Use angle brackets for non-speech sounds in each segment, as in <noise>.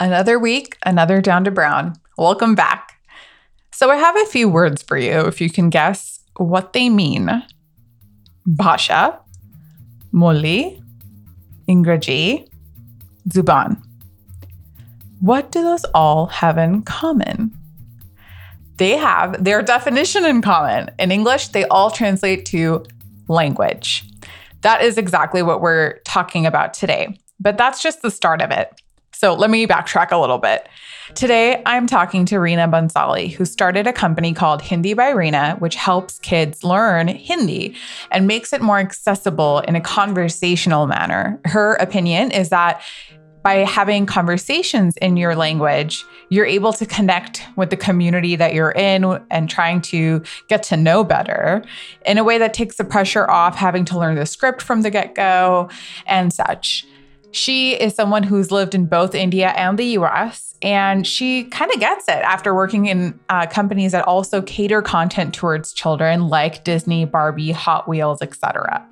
Another week, another Down to Brown. Welcome back. So, I have a few words for you if you can guess what they mean Bhasha, Moli, Ingraji, Zuban. What do those all have in common? They have their definition in common. In English, they all translate to language. That is exactly what we're talking about today. But that's just the start of it. So let me backtrack a little bit. Today, I'm talking to Reena Bansali, who started a company called Hindi by Reena, which helps kids learn Hindi and makes it more accessible in a conversational manner. Her opinion is that by having conversations in your language, you're able to connect with the community that you're in and trying to get to know better in a way that takes the pressure off having to learn the script from the get go and such. She is someone who's lived in both India and the US, and she kind of gets it after working in uh, companies that also cater content towards children like Disney, Barbie, Hot Wheels, etc.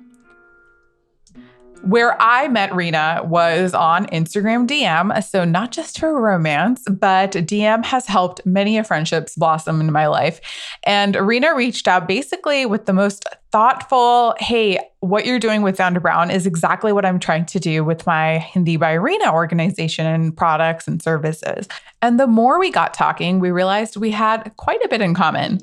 Where I met Reena was on Instagram DM. So, not just for romance, but DM has helped many of friendships blossom in my life. And Reena reached out basically with the most thoughtful, hey, what you're doing with to Brown is exactly what I'm trying to do with my Hindi by Reena organization and products and services. And the more we got talking, we realized we had quite a bit in common.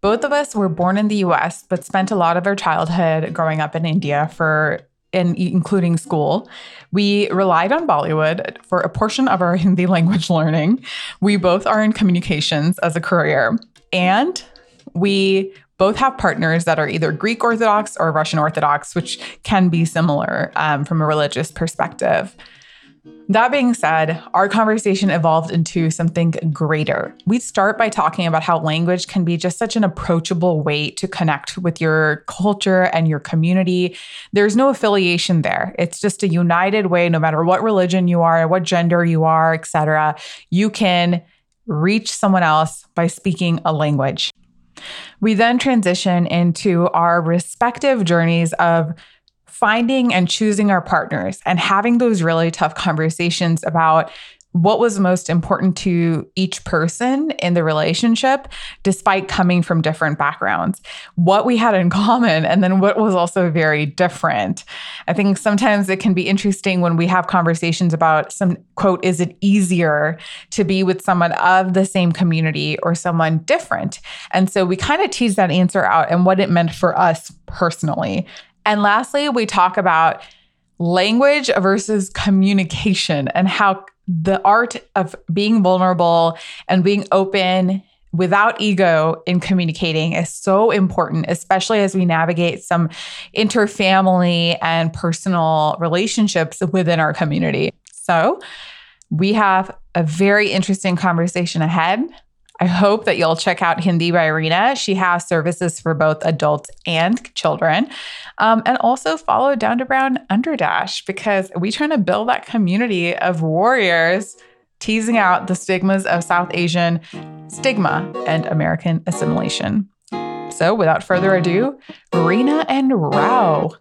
Both of us were born in the US, but spent a lot of our childhood growing up in India for and including school. We relied on Bollywood for a portion of our <laughs> Hindi language learning. We both are in communications as a career, and we both have partners that are either Greek Orthodox or Russian Orthodox, which can be similar um, from a religious perspective. That being said, our conversation evolved into something greater. We start by talking about how language can be just such an approachable way to connect with your culture and your community. There's no affiliation there. It's just a united way no matter what religion you are, what gender you are, etc. You can reach someone else by speaking a language. We then transition into our respective journeys of finding and choosing our partners and having those really tough conversations about what was most important to each person in the relationship, despite coming from different backgrounds, what we had in <laughs> common, and then what was also very different. I think sometimes it can be interesting when we have conversations about some quote, is it easier to be with someone of the same community or someone different? And so we kind of tease that answer out and what it meant for us personally. And lastly, we talk about language versus communication and how the art of being vulnerable and being open without ego in communicating is so important, especially as we navigate some interfamily and personal relationships within our community. So, we have a very interesting conversation ahead. I hope that you'll check out Hindi by Reena. She has services for both adults and children. Um, and also follow Down to Brown Underdash because we're trying to build that community of warriors teasing out the stigmas of South Asian stigma and American assimilation. So without further ado, Reena and Rao.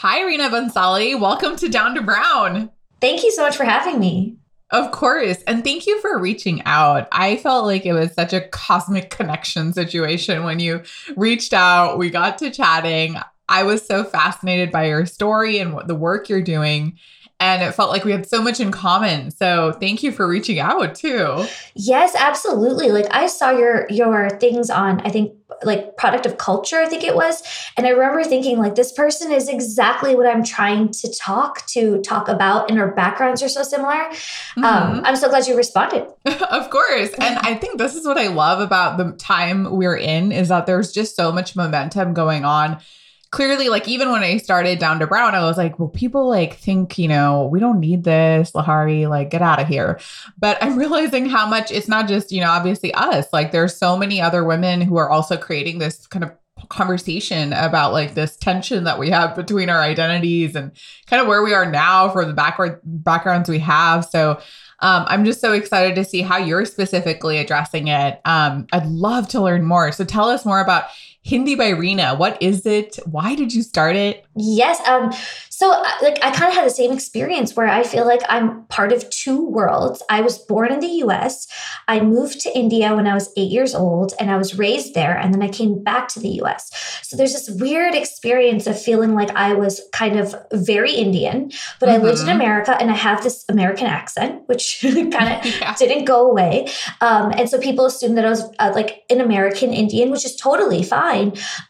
Hi, Reena Bansali. Welcome to Down to Brown. Thank you so much for having me. Of course. And thank you for reaching out. I felt like it was such a cosmic connection situation when you reached out. We got to chatting. I was so fascinated by your story and what the work you're doing and it felt like we had so much in common. So thank you for reaching out too. Yes, absolutely. Like I saw your your things on I think like product of culture I think it was and I remember thinking like this person is exactly what I'm trying to talk to talk about and our backgrounds are so similar. Um, mm-hmm. Um, I'm so glad you responded. <laughs> of course. And I think this is what I love about the time we're in is that there's just so much momentum going on clearly like even when I started down to brown, I was like, well, people like think, you know, we don't need this, Lahari, like get out of here. But I'm <laughs> realizing how much it's not just, you know, obviously us. Like there's so many other women who are also creating this kind of conversation about like this tension that we have between our identities and kind of where we are now for the backward backgrounds we have. So Um, I'm just so excited to see how you're specifically addressing it. Um, I'd love to learn more. So tell us more about Hindi by Reena. What is it? Why did you start it? Yes. Um, so uh, like I kind of had the same experience where I feel like I'm part of two worlds. I was born in the US. I moved to India when I was 8 years old and I was raised there and then I came back to the US. So there's this weird experience of feeling like I was kind of very Indian, but mm-hmm. I lived in mm-hmm. America and I have this American accent which <laughs> kind of <laughs> yeah. didn't go away. Um, and so people assumed that I was uh, like an American Indian, which is totally fine.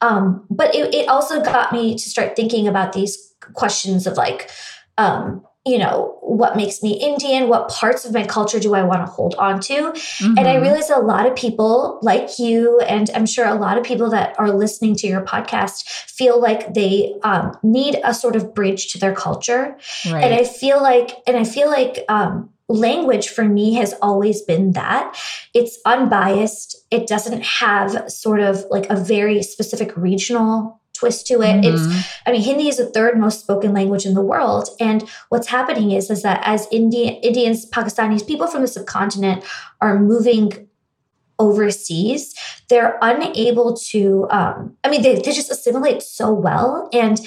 Um, but it, it also got me to start thinking about these questions of like, um, you know, what makes me Indian? What parts of my culture do I want to hold on to? Mm-hmm. And I mm-hmm. realized a lot of people like you, and I'm sure a lot of people that are listening to your podcast feel like they um, need a sort of bridge to their culture. Right. And I feel like, and I feel like, um, language for me has always been that it's unbiased it doesn't have sort of like a very specific regional twist to it. Mm-hmm. It's, I mean, Hindi is the third most spoken language in the world. And what's happening is, is that as Indian, Indians, Pakistanis, people from the subcontinent are moving overseas, they're unable to, um, I mean, they, they just assimilate so well. And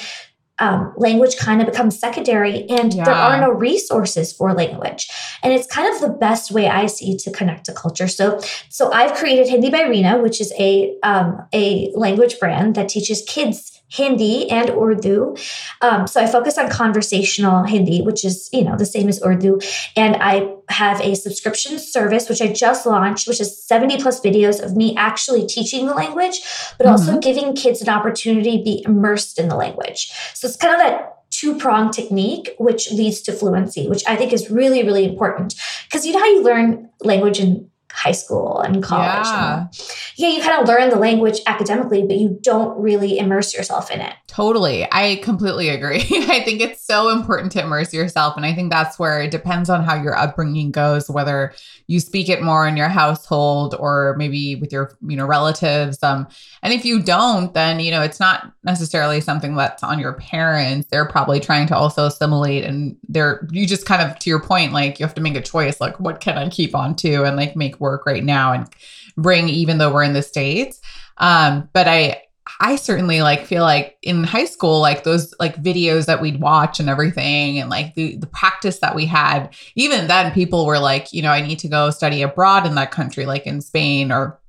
um, language kind of becomes secondary and yeah. there are no resources for language and it's kind of the best way i see to connect to culture so so i've created hindi by reena which is a um, a language brand that teaches kids Hindi and Urdu. Um, so I focus on conversational Hindi, which is, you know, the same as Urdu. And I have a subscription service, which I just launched, which is 70 plus videos of me actually teaching the language, but mm-hmm. also giving kids an opportunity to be immersed in the language. So it's kind of that two prong technique, which leads to fluency, which I think is really, really important. Because you know how you learn language in high school and college. Yeah. And, yeah, you kind of learn the language academically, but you don't really immerse yourself in it. Totally. I completely agree. <laughs> I think it's so important to immerse yourself. And I think that's where it depends on how your upbringing goes, whether you speak it more in your household or maybe with your, you know, relatives. Um, and if you don't, then, you know, it's not necessarily something that's on your parents. They're probably trying to also assimilate and they're, you just kind of, to your point, like you have to make a choice, like what can I keep on to and like make work right now and bring even though we're in the states. Um but i i certainly like feel like in high school like those like videos that we'd watch and everything and like the the practice that we had even then people were like you know i need to go study abroad in that country like in spain or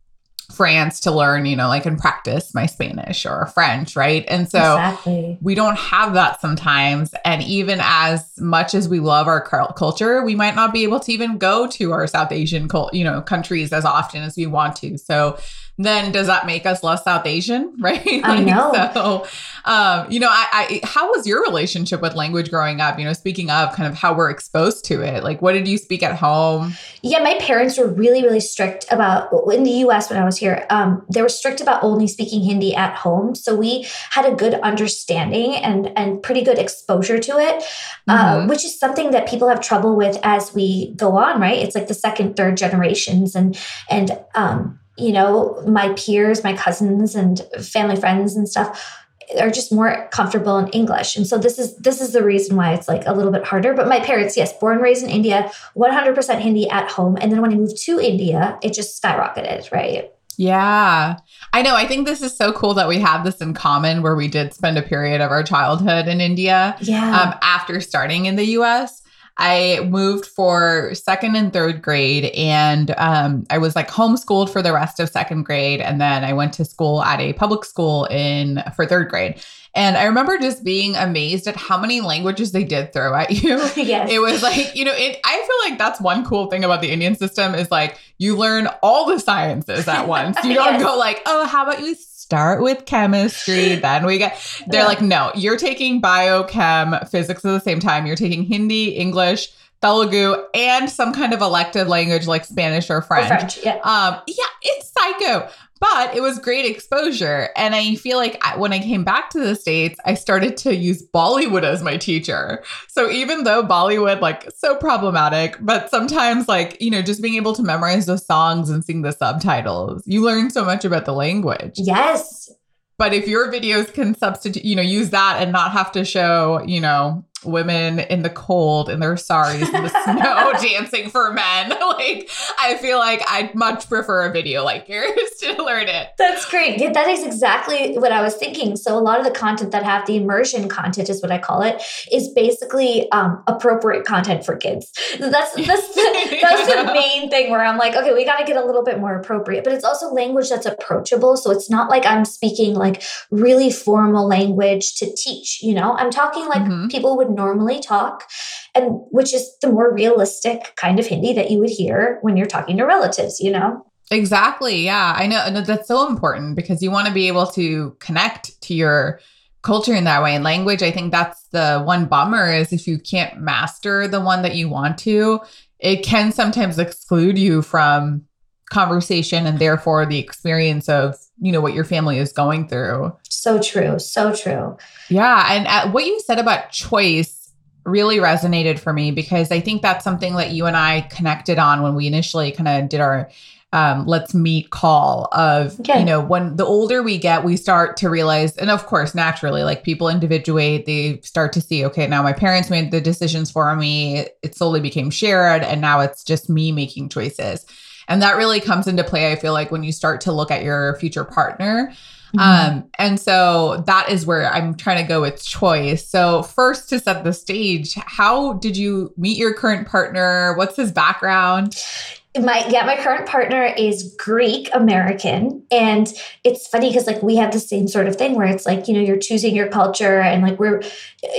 France to learn, you know, like and practice my Spanish or French, right? And so exactly. we don't have that sometimes. And even as much as we love our culture, we might not be able to even go to our South Asian, you know, countries as often as we want to. So then does that make us less South Asian, <laughs> right? I know. So, um, you know, I, I, how was your relationship with language growing up? You know, speaking of kind of how we're exposed to it, like what did you speak at home? Yeah, my parents were really, really strict about in the U.S. when I was here. Um, they were strict about only speaking Hindi at home, so we had a good understanding and and pretty good exposure to it, uh, mm-hmm. uh, which is something that people have trouble with as we go on. Right? It's like the second, third generations, and and um, you know, my peers, my cousins and family friends and stuff are just more comfortable in English. And so this is this is the reason why it's like a little bit harder. But my parents, yes, born and raised in India, 100% Hindi at home. And then when I moved to India, it just skyrocketed, right? Yeah. I know. I think this is so cool that we have this in common where we did spend a period of our childhood in India yeah. um, after starting in the US. I moved for second and third grade, and um, I was like homeschooled for the rest of second grade, and then I went to school at a public school in for third grade. And I remember just being amazed at how many languages they did throw at you. <laughs> <laughs> yes. It was like, you know, it, I feel like that's one cool thing about the Indian system is like you learn all the sciences at once. You don't <laughs> yes. go like, oh, how about you start with chemistry, <laughs> then we get they're yeah. like, no, you're taking biochem, physics at the same time. You're taking Hindi, English, Telugu, and some kind of elective language like Spanish or French. Or French yeah. Um, yeah, it's psycho but it was great exposure. And I feel like I, when I came back to the States, I started to use Bollywood as my teacher. So even though Bollywood, like, so problematic, but sometimes, like, you know, just being able to memorize the songs and sing the subtitles, you learn so much about the language. Yes. But if your videos can substitute, you know, use that and not have to show, you know, women in the cold in their saris in the <laughs> snow <laughs> dancing for men. <laughs> like I feel like I'd much prefer a video like yours to learn it. That's great. Yeah, that is exactly what I was thinking. So a lot of the content that have the immersion content is what I call it is basically um, appropriate content for kids. That's that's the, that's the main thing where I'm like, okay, we got to get a little bit more appropriate, but it's also language that's approachable. So it's not like I'm speaking like really formal language to teach. You know, I'm talking like mm-hmm. people would normally talk, and which is the more realistic kind of Hindi that you would hear when you're talking to relatives, you know? Exactly. Yeah. I know that's so important because you want to be able to connect to your culture in that way and language. I think that's the one bummer is if you can't master the one that you want to, it can sometimes exclude you from conversation and therefore the experience of you know what your family is going through. So true so true. Yeah and uh, what you said about choice really resonated for me because i think that's something that you and i connected on when we initially kind of did our um, let's meet call of okay. you know when the older we get we start to realize and of course naturally like people individuate they start to see okay now my parents made the decisions for me. It slowly became shared and now it's just me making choices and that really comes into play, I feel like, when you start to look at your future partner. Mm-hmm. Um, and so that is where I'm trying to go with choice. So, first, to set the stage, how did you meet your current partner? What's his background? My yeah my current partner is greek american and it's funny because like we have the same sort of thing where it's like you know you're choosing your culture and like we're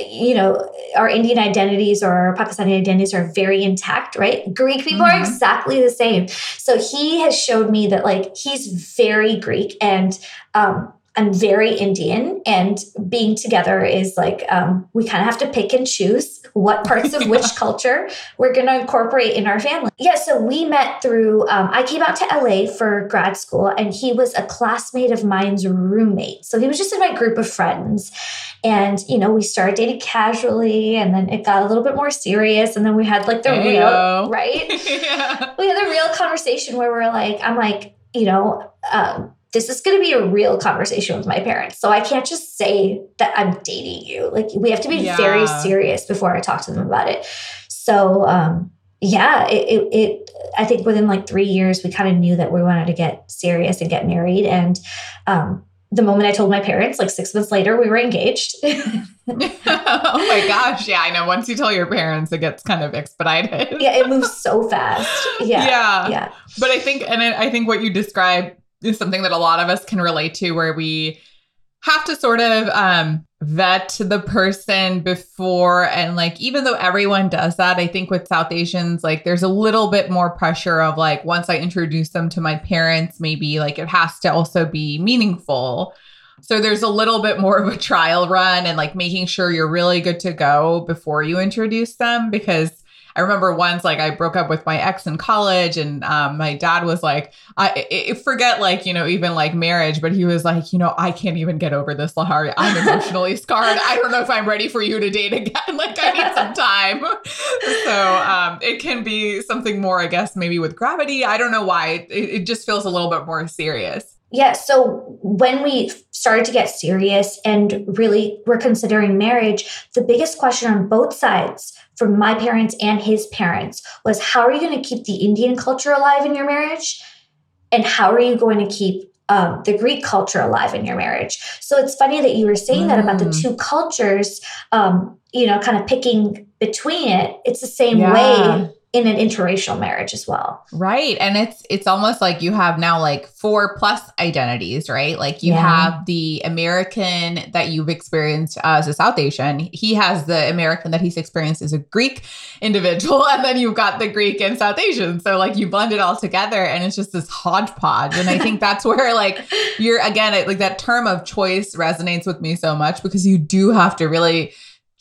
you know our indian identities or our pakistani identities are very intact right greek people mm-hmm. are exactly the same so he has showed me that like he's very greek and um I'm very Indian, and being together is like um, we kind of have to pick and choose what parts of which <laughs> culture we're going to incorporate in our family. Yeah, so we met through, um, I came out to LA for grad school, and he was a classmate of mine's roommate. So he was just in my group of friends. And, you know, we started dating casually, and then it got a little bit more serious. And then we had like the hey real, <laughs> <laughs> right? yeah. We had a real conversation where we're like, I'm like, you know, um, this is going to be a real conversation with my parents. So I can't just say that I'm dating you. Like we have to be yeah. very serious before I talk to them about it. So um, yeah, it, it, it, I think within like three years, we kind of knew that we wanted to get serious and get married. And um, the moment I told my parents, like six months later, we were engaged. <laughs> <laughs> oh my gosh. Yeah, I know. Once you tell your parents, it gets kind of expedited. yeah, it moves so fast. <laughs> Yeah. Yeah. Yeah. But I think, and I think what you described is something that a lot of us can relate to where we have to sort of um, vet the person before. And like even though everyone does that i think with south asians like there's a little bit more pressure of like once i introduce them to my parents maybe like it has to also be meaningful. So there's a little bit more of a trial run and like making sure you're really good to go before you introduce them because I remember once like I broke up with my ex in college and um, my dad was like, I, I, forget like, you know, even like marriage, but he was like, you know, I can't even get over this, Lahari. I'm emotionally <laughs> scarred. I don't know if I'm ready for you to date again. <laughs> Like I need some time. so um, it can be something more, I guess, maybe with gravity. I don't know why. It, it just feels a little bit more serious. Yeah. So when we started to get serious and really were considering marriage, the biggest question on both sides from my parents and his parents was how are you going to keep the Indian culture alive in your marriage? And how are you going to keep um, the Greek culture alive in your marriage? So it's funny that you were saying mm. that about the mm. two cultures, um, you know, kind of picking between it. It's the same yeah. way in an interracial marriage as well. Right. And it's it's almost like you have now like four plus identities, right? Like you yeah. have the American that you've experienced as a South Asian. He has the American that he's experienced as a Greek individual. <laughs> And then you've got the Greek and South Asian. So like you blend it all together and it's just this hodgepodge. And I think that's <laughs> where like you're again, like that term of choice resonates with me so much because you do have to really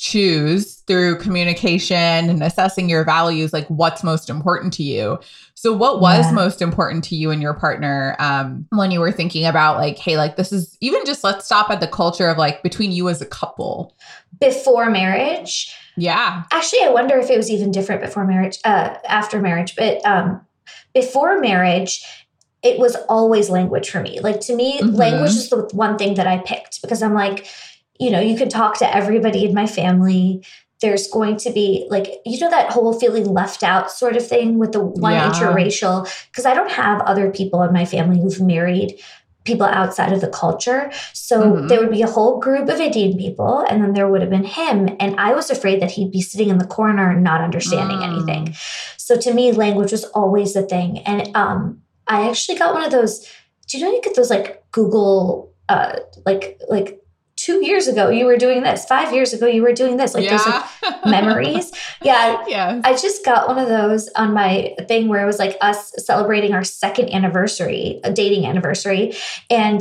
choose through communication and assessing your values like what's most important to you. So what was yeah. most important to you and your partner um, when you were thinking about like hey like this is even just let's stop at the culture of like between you as a couple. Before marriage? Yeah. Actually i wonder if it was even different before marriage uh after marriage but um before marriage it was always language for me. Like to me mm-hmm. language is the one thing that i picked because i'm like you know, you could talk to everybody in my family. there's going to be like you know that whole feeling left out sort of thing with the one Yeah. interracial because I don't have other people in my family who've married people outside of the culture. So Mhm. there would be a whole group of Indian people, and then there would have been him. And I was afraid that he'd be sitting in the corner and not understanding Mm. anything. So to me, language was always the thing. And um, I actually got one of those. Do you know you get those like Google, uh, like like two years ago you were doing this, five years ago you were doing this, like those like <laughs> memories. Yeah, yeah. I just got one of those on my thing where it was like us celebrating our second anniversary, a dating anniversary. And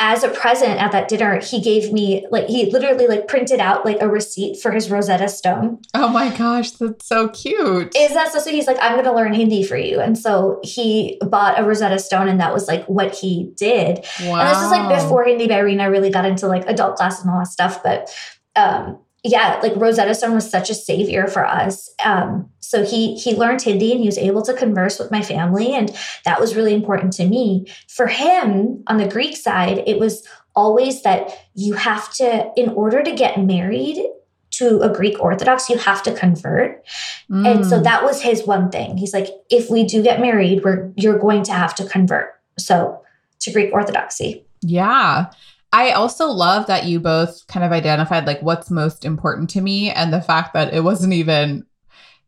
as a present at that dinner, he gave me like he literally like printed out like a receipt for his Rosetta Stone. oh my gosh, that's so cute. Is that so? So he's like, I'm gonna learn Hindi for you. And so he bought a Rosetta Stone and that was like what he did. wow. And this is like before Hindi by Reena really got into like adult class and all that stuff. But um, yeah, like Rosetta Stone was such a savior for us. Um, so he he learned Hindi and he was able to converse with my family, and that was really important to me. For him, on the Greek side, it was always that you have to, in order to get married to a Greek Orthodox, you have to convert. And so Mm. that was his one thing. He's like, if we do get married, we're you're going to have to convert. So to Greek Orthodoxy. Yeah. I also love that you both kind of identified like what's most important to me and the fact that it wasn't even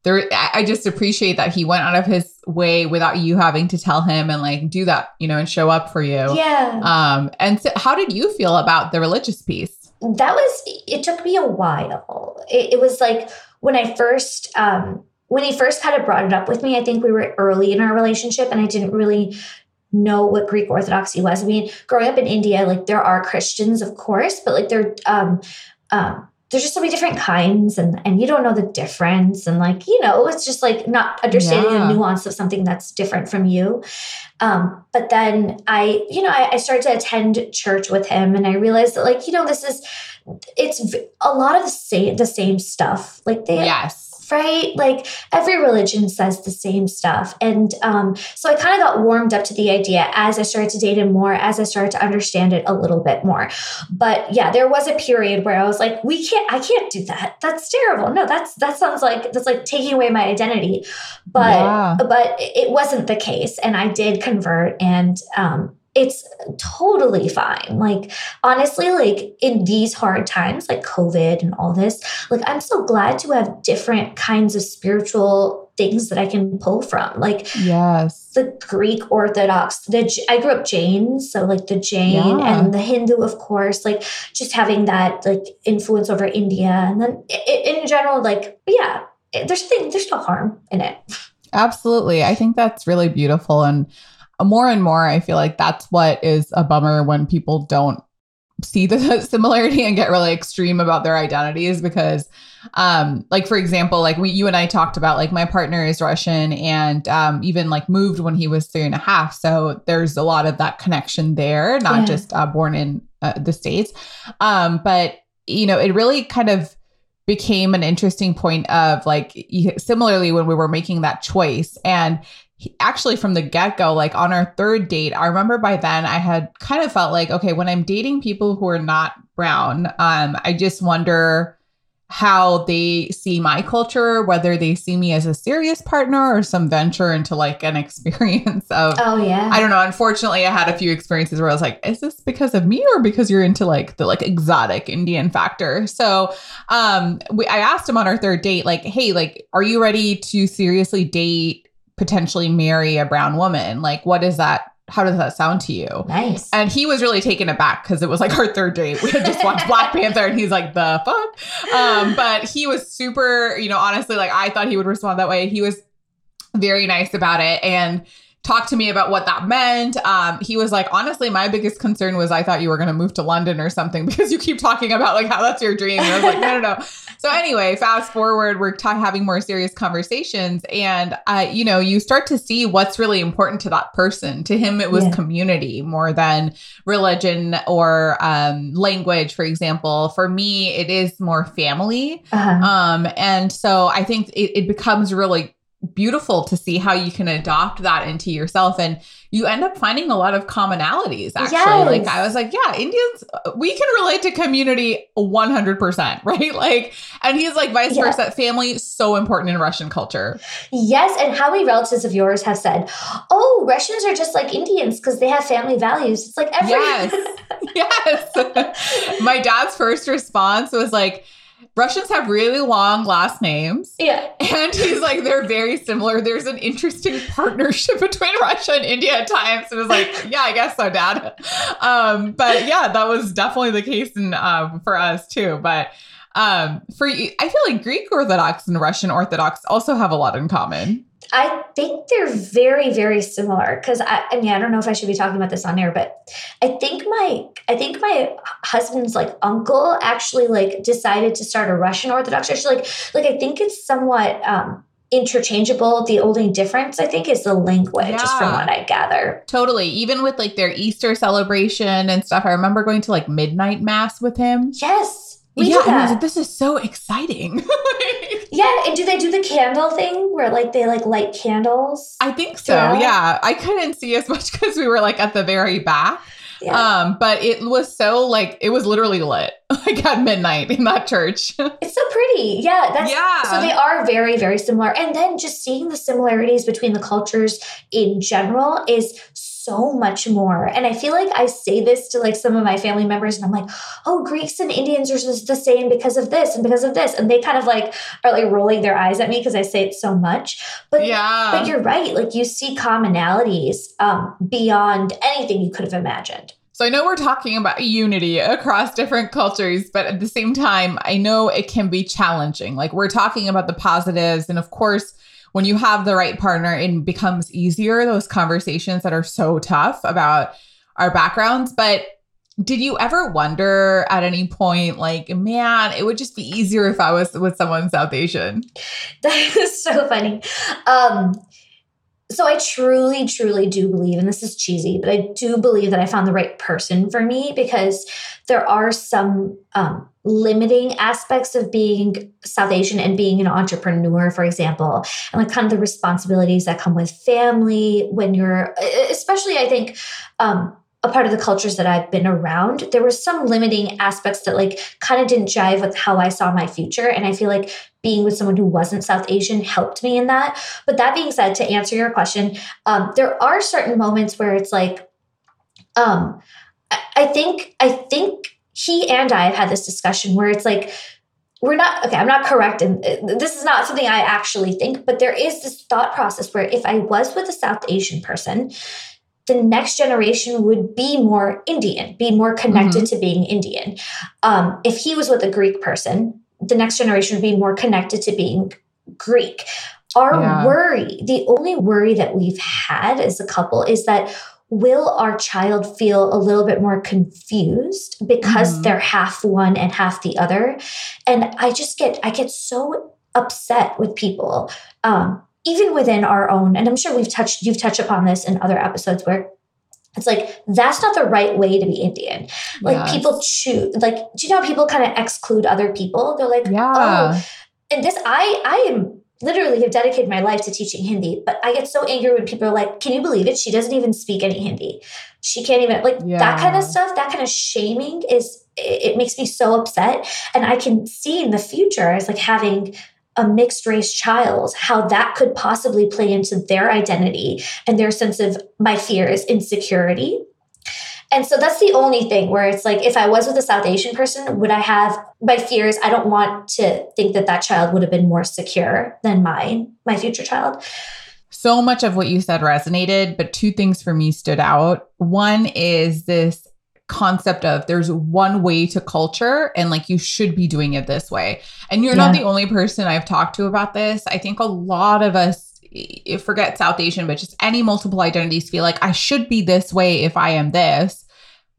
there. I just appreciate that he went out of his way without you having to tell him and like do that, you know, and show up for you. Yeah. Um, and so how did you feel about the religious piece? that was it took me a while it, it was like when i first um when he first kind of brought it up with me i think we were early in our relationship and i didn't really know what greek orthodoxy was i mean growing up in india like there are christians of course but like they're um um there's just so many different kinds and and you don't know the difference and like you know it's just like not understanding Yeah. the nuance of something that's different from you um, but then I, you know, I, I started to attend church with him, and I realized that, like, you know, this is, it's a lot of the same, the same stuff. Like they, Yes. Right? Like every religion says the same stuff, and um, so I kind of got warmed up to the idea as I started to date him more, as I started to understand it a little bit more. But yeah, there was a period where I was like, we can't, I can't do that. That's terrible. No, that's that sounds like that's like taking away my identity. But Yeah. but it wasn't the case and i did convert and um it's totally fine like honestly like in these hard times like covid and all this like i'm so glad to have different kinds of spiritual things that i can pull from like Yes. the greek orthodox the I grew up jain so like the jain Yeah. and the hindu of course like just having that like influence over india and then in general like yeah there's thing there's no harm in it Absolutely. I think that's really beautiful. And more and more, I feel like that's what is a bummer when people don't see the <laughs> similarity and get really extreme about their identities because um like for example like we you and i talked about like my partner is russian and um even like moved when he was three and a half so there's a lot of that connection there not Yeah. just uh, born in uh, the states um but you know it really kind of became an interesting point of like similarly when we were making that choice and he- actually from the get-go like on our third date i remember by then i had kind of felt like okay when i'm dating people who are not brown um i just wonder how they see my culture whether they see me as a serious partner or some venture into like an <laughs> experience of oh yeah I don't know. Unfortunately, I had a few experiences where I was like, is this because of me or because you're into like the like exotic Indian factor? So um we I asked him on our third date, like, hey, like, are you ready to seriously date, potentially marry a brown woman? Like, what is that? How does that sound to you? Nice. And he was really taken aback because it was like our third date. We had just <laughs> watched Black Panther and he's like, the fuck? Um, but he was super, you know, honestly, like I thought he would respond that way. He was very nice about it and talked to me about what that meant. Um, he was like, honestly, my biggest concern was I thought you were going to move to London or something <laughs> because you keep talking about like how that's your dream. And I was like, no, no, no. So anyway, fast forward, we're ta- having more serious conversations, and uh, you know, you start to see what's really important to that person. To him, it was Yeah. community more than religion or um, language, for example. For me, it is more family. Uh-huh. Um, and so I think it, it becomes really beautiful to see how you can adopt that into yourself and you end up finding a lot of commonalities actually Yes. like i was like yeah indians we can relate to community 100% <laughs> right like and he's like vice Yeah. versa family so important in russian culture Yes, and how many relatives of yours have said, "Oh, Russians are just like Indians because they have family values." It's like every Yes. <laughs> yes <laughs> my dad's first response was like russians have really long last names yeah. And he's like, they're very similar. There's an interesting partnership <laughs> between Russia and India at times. And it was like, yeah, I guess so, Dad. Um, but yeah, that was definitely the case in, um, for us too. But um, for you, I feel like Greek Orthodox and Russian Orthodox also have a lot in common. I think they're very, very similar because I, I mean, I don't know if I should be talking about this on air, but I think my, I think my husband's like uncle actually like decided to start a Russian Orthodox church. Like, like I think it's somewhat um, interchangeable. The only difference I think is the language, just from what I gather. Totally. Even with like their Easter celebration and stuff. I remember going to like midnight mass with him. Yes, we yeah. And I was like, this is so exciting. <laughs> yeah, and do they do the candle thing where like they like light candles? I think so. Yeah. Yeah. I couldn't see as much because we were like at the very back. Yeah. Um, but it was so like it was literally lit <laughs> like at midnight in that church. <laughs> It's so pretty. Yeah, that's Yeah. so they are very very similar. And then just seeing the similarities between the cultures in general is so much more. And I feel like I say this to like some of my family members and I'm like, "Oh, Greeks and Indians are just the same because of this and because of this." And they kind of like are like rolling their eyes at me because I say it so much. But yeah. but you're right. Like you see commonalities um beyond anything you could have imagined. So I know we're talking about unity across different cultures, but at the same time, I know it can be challenging. Like we're talking about the positives. And of course, when you have the right partner, it becomes easier, those conversations that are so tough about our backgrounds. But did you ever wonder at any point, like, man, it would just be easier if I was with someone South Asian? <laughs> That is so funny. Um, so I truly, truly do believe, and this is cheesy, but I do believe that I found the right person for me because there are some um, limiting aspects of being South Asian and being an entrepreneur, for example, and like kind of the responsibilities that come with family when you're, especially I think. Um, a part of the cultures that I've been around, there were some limiting aspects that like kind of didn't jive with how I saw my future. And I feel like being with someone who wasn't South Asian helped me in that. But that being said, to answer your question, um, there are certain moments where it's like, um, I, I think, I think he and I have had this discussion where it's like, we're not okay. I'm not correct, and uh, this is not something I actually think, but there is this thought process where if I was with a South Asian person, the next generation would be more Indian, be more connected to being Indian. Um, if he was with a Greek person, the next generation would be more connected to being Greek. Our Yeah. worry, the only worry that we've had as a couple is that will our child feel a little bit more confused because Mhm. they're half one and half the other? And I just get, I get so upset with people. Um, even within our own, and I'm sure we've touched, you've touched upon this in other episodes where it's like that's not the right way to be Indian. Like Yes. people choose, like do you know how people kind of exclude other people? They're like, Yeah. oh, and this I I am literally have dedicated my life to teaching Hindi, but I get so angry when people are like, "Can you believe it? She doesn't even speak any Hindi. She can't even like that kind of stuff. That kind of shaming is it, it makes me so upset, and I can see in the future as like having a mixed race child how that could possibly play into their identity and their sense of my fear is insecurity and so that's the only thing where it's like, if I was with a South Asian person, would I have my fears? I don't want to think that that child would have been more secure than mine, my future child. So much of what you said resonated, but two things for me stood out. One is this concept of there's one way to culture and like you should be doing it this way. And you're not the only person I've talked to about this. I think a lot of us eh, forget South Asian, but just any multiple identities feel like I should be this way if I am this.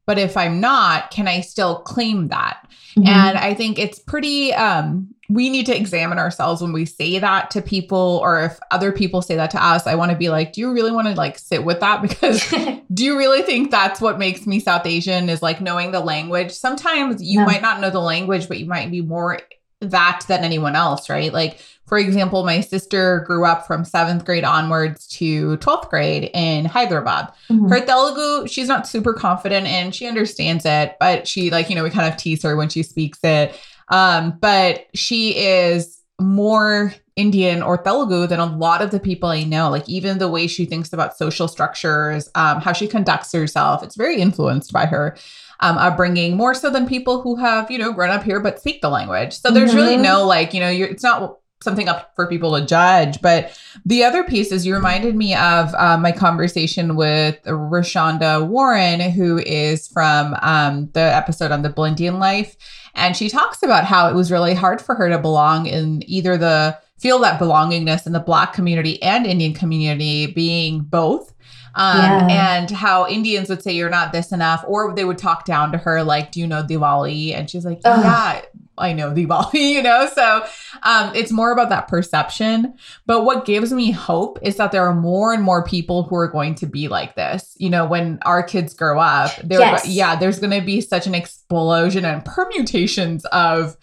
But if I'm not, can I still claim that? Mm-hmm. And I think it's pretty um we need to examine ourselves when we say that to people or if other people say that to us. I want to be like, do you really want to like sit with that <laughs> because <laughs> do you really think that's what makes me South Asian is like knowing the language? Sometimes you No. might not know the language, but you might be more that than anyone else, right? Like, for example, my sister grew up from seventh grade onwards to 12th grade in Hyderabad. Mm-hmm. Her Telugu, she's not super confident in, she understands it, but she, like, you know, we kind of tease her when she speaks it. Um, but she is more Indian or Telugu than a lot of the people I know. Like even the way she thinks about social structures, um, how she conducts herself, it's very influenced by her um, upbringing more so than people who have you know grown up here but speak the language. So there's mm-hmm. really no like you know it's not something up for people to judge. But the other piece is you reminded me of uh, my conversation with Rashonda Warren, who is from um, the episode on the Blindian life. And she talks about how it was really hard for her to belong in either the feel that belongingness in the Black community and Indian community being both. Um, yeah. and how Indians would say you're not this enough, or they would talk down to her, like, Do you know Diwali? And she's like, Yeah, I know Diwali, <laughs> you know? So um, it's more about that perception. But what gives me hope is that there are more and more people who are going to be like this. You know, when our kids grow up, there, yes. yeah, there's going to be such an explosion and permutations of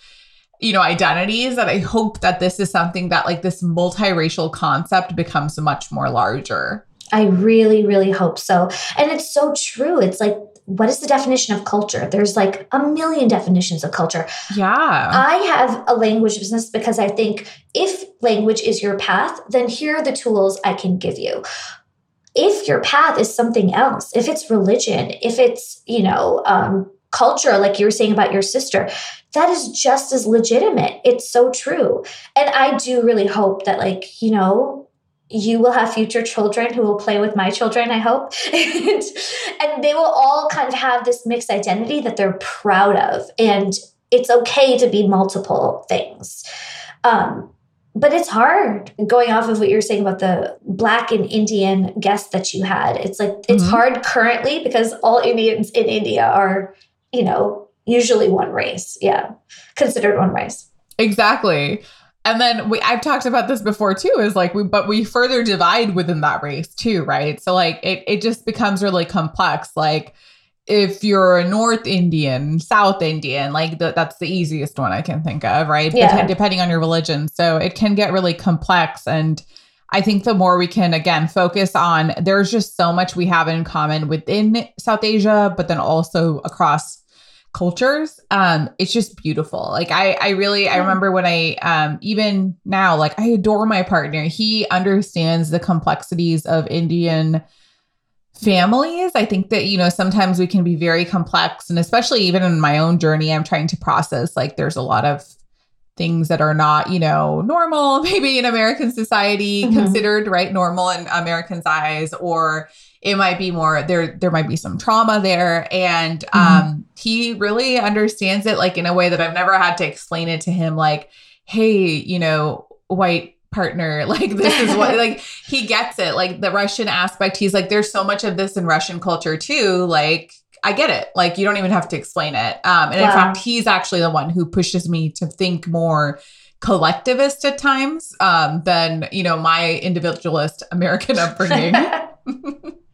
you know identities that i hope that this is something that like this multiracial concept becomes much more larger i really really hope so and it's so true it's like what is the definition of culture? There's like a million definitions of culture. Yeah. I have a language business because I think if language is your path, then here are the tools I can give you. If your path is something else, if it's religion, if it's, you know, um, culture, like you were saying about your sister, that is just as legitimate. It's so true. And I do really hope that, like, you know, you will have future children who will play with my children, I hope. <laughs> and, and they will all kind of have this mixed identity that they're proud of. And it's okay to be multiple things. Um, but it's hard going off of what you're saying about the black and Indian guests that you had. It's like, it's mm-hmm. hard currently because all Indians in India are, you know, usually one race. Yeah. Considered one race. Exactly. And then we I've talked about this before too, is like we but we further divide within that race too, right? So like it it just becomes really complex. Like if you're a North Indian, South Indian, like the, that's the easiest one I can think of, right? Yeah. depending on your religion. So it can get really complex. And I think the more we can, again, focus on, there's just so much we have in common within South Asia, but then also across cultures um it's just beautiful. Like i i really i remember when i um even now like i adore my partner. He understands the complexities of indian families. I think that you know sometimes we can be very complex and especially even in my own journey i'm trying to process like there's a lot of things that are not you know normal <laughs> maybe in american society mm-hmm. considered right? Normal in americans eyes or it might be more there there might be some trauma there. And mm-hmm. um he really understands it like in a way that I've never had to explain it to him like hey you know white partner <laughs> like this is what like he gets it. Like the Russian aspect he's like there's so much of this in Russian culture too like I get it. Like you don't even have to explain it. Um and wow. in fact he's actually the one who pushes me to think more collectivist at times um than you know my individualist American upbringing <laughs> <laughs>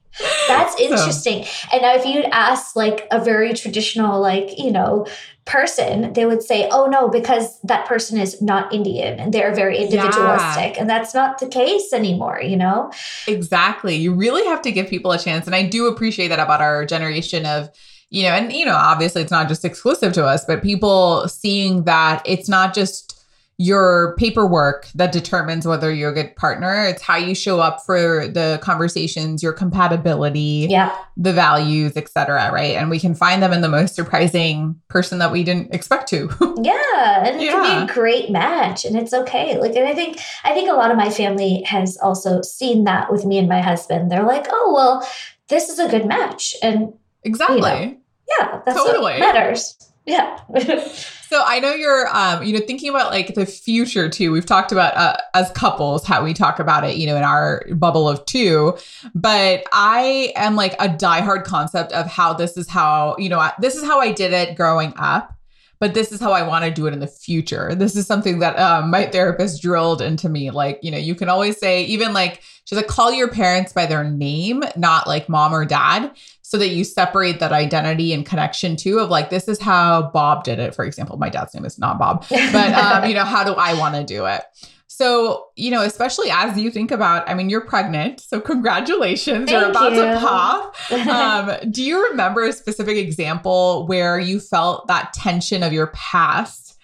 That's interesting. So. And now, if you'd ask like a very traditional, like, you know, person, they would say, oh, no, because that person is not Indian and they're very individualistic. Yeah. And that's not the case anymore, you know? Exactly. You really have to give people a chance. And I do appreciate that about our generation of, you know, and, you know, obviously it's not just exclusive to us, but people seeing that it's not just your paperwork that determines whether you're a good partner. It's how you show up for the conversations, your compatibility, yeah. the values, etc. Right. And we can find them in the most surprising person that we didn't expect to. <laughs> yeah. And it yeah. can be a great match. And it's okay. Like and I think I think a lot of my family has also seen that with me and my husband. They're like, oh well, this is a good match. And exactly. You know, yeah, that's totally. what matters. Yeah. <laughs> so I know you're, um, you know, thinking about like the future too. We've talked about uh, as couples how we talk about it, you know, in our bubble of two. But I am like a diehard concept of how this is how, you know, this is how I did it growing up. But this is how I want to do it in the future. This is something that um, my therapist drilled into me. Like, you know, you can always say, even like, she's like, call your parents by their name, not like mom or dad. So that you separate that identity and connection too of like this is how bob did it for example my dad's name is not bob but um, you know how do i want to do it so, you know, especially as you think about, I mean, you're pregnant. So, congratulations. Thank you're about you. to pop. <laughs> Um, do you remember a specific example where you felt that tension of your past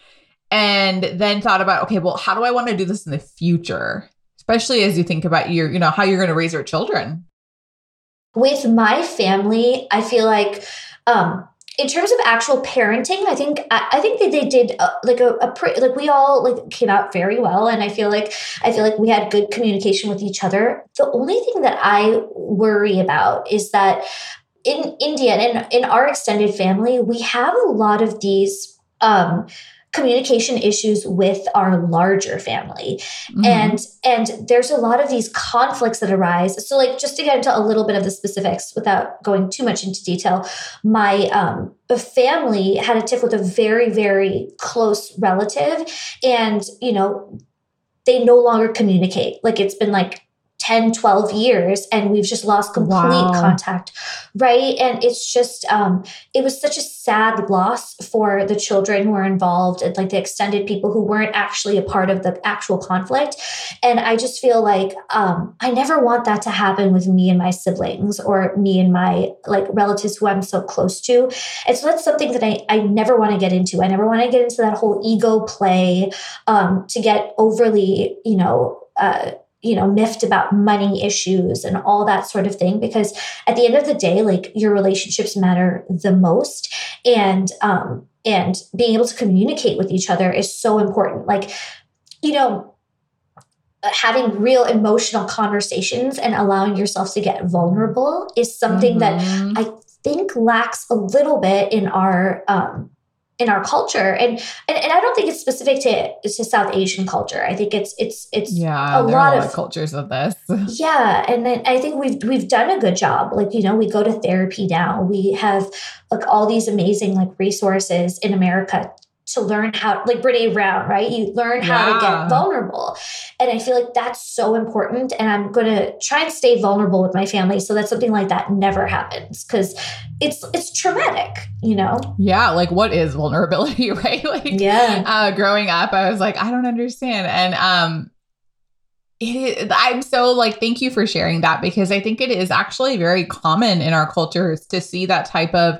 and then thought about, okay, well, how do I want to do this in the future? Especially as you think about your, you know, how you're going to raise your children. With my family, I feel like um in terms of actual parenting, I think I, I think that they did uh, like a, a pre, like we all like came out very well, and I feel like I feel like we had good communication with each other. The only thing that I worry about is that in India and in, in our extended family, we have a lot of these um, communication issues with our larger family. Mm-hmm. and and there's a lot of these conflicts that arise. So like just to get into a little bit of the specifics without going too much into detail my um family had a tiff with a very very close relative and you know they no longer communicate. Like it's been like 10 12 years and we've just lost complete wow. contact right? And it's just um it was such a sad loss for the children who were involved and like the extended people who weren't actually a part of the actual conflict. And i just feel like um i never want that to happen with me and my siblings or me and my like relatives who i'm so close to. And so that's something that i i never want to get into. I never want to get into that whole ego play um to get overly you know uh you know miffed about money issues and all that sort of thing because at the end of the day like your relationships matter the most and um and being able to communicate with each other is so important like you know having real emotional conversations and allowing yourself to get vulnerable is something mm-hmm. that i think lacks a little bit in our um in our culture and, and and I don't think it's specific to to South Asian culture. I think it's it's it's yeah a lot, a lot of, of cultures of this. <laughs> yeah, and then I think we've we've done a good job. Like you know, we go to therapy now. We have like all these amazing like resources in America to learn how like Brene Brown, right? You learn how yeah. to get vulnerable. And I feel like that's so important. And I'm gonna try and stay vulnerable with my family so that something like that never happens. Cause it's it's traumatic, you know? Yeah, like what is vulnerability, <laughs> right? Like yeah. Uh growing up, I was like, I don't understand. And um it, I'm so like, thank you for sharing that because I think it is actually very common in our cultures to see that type of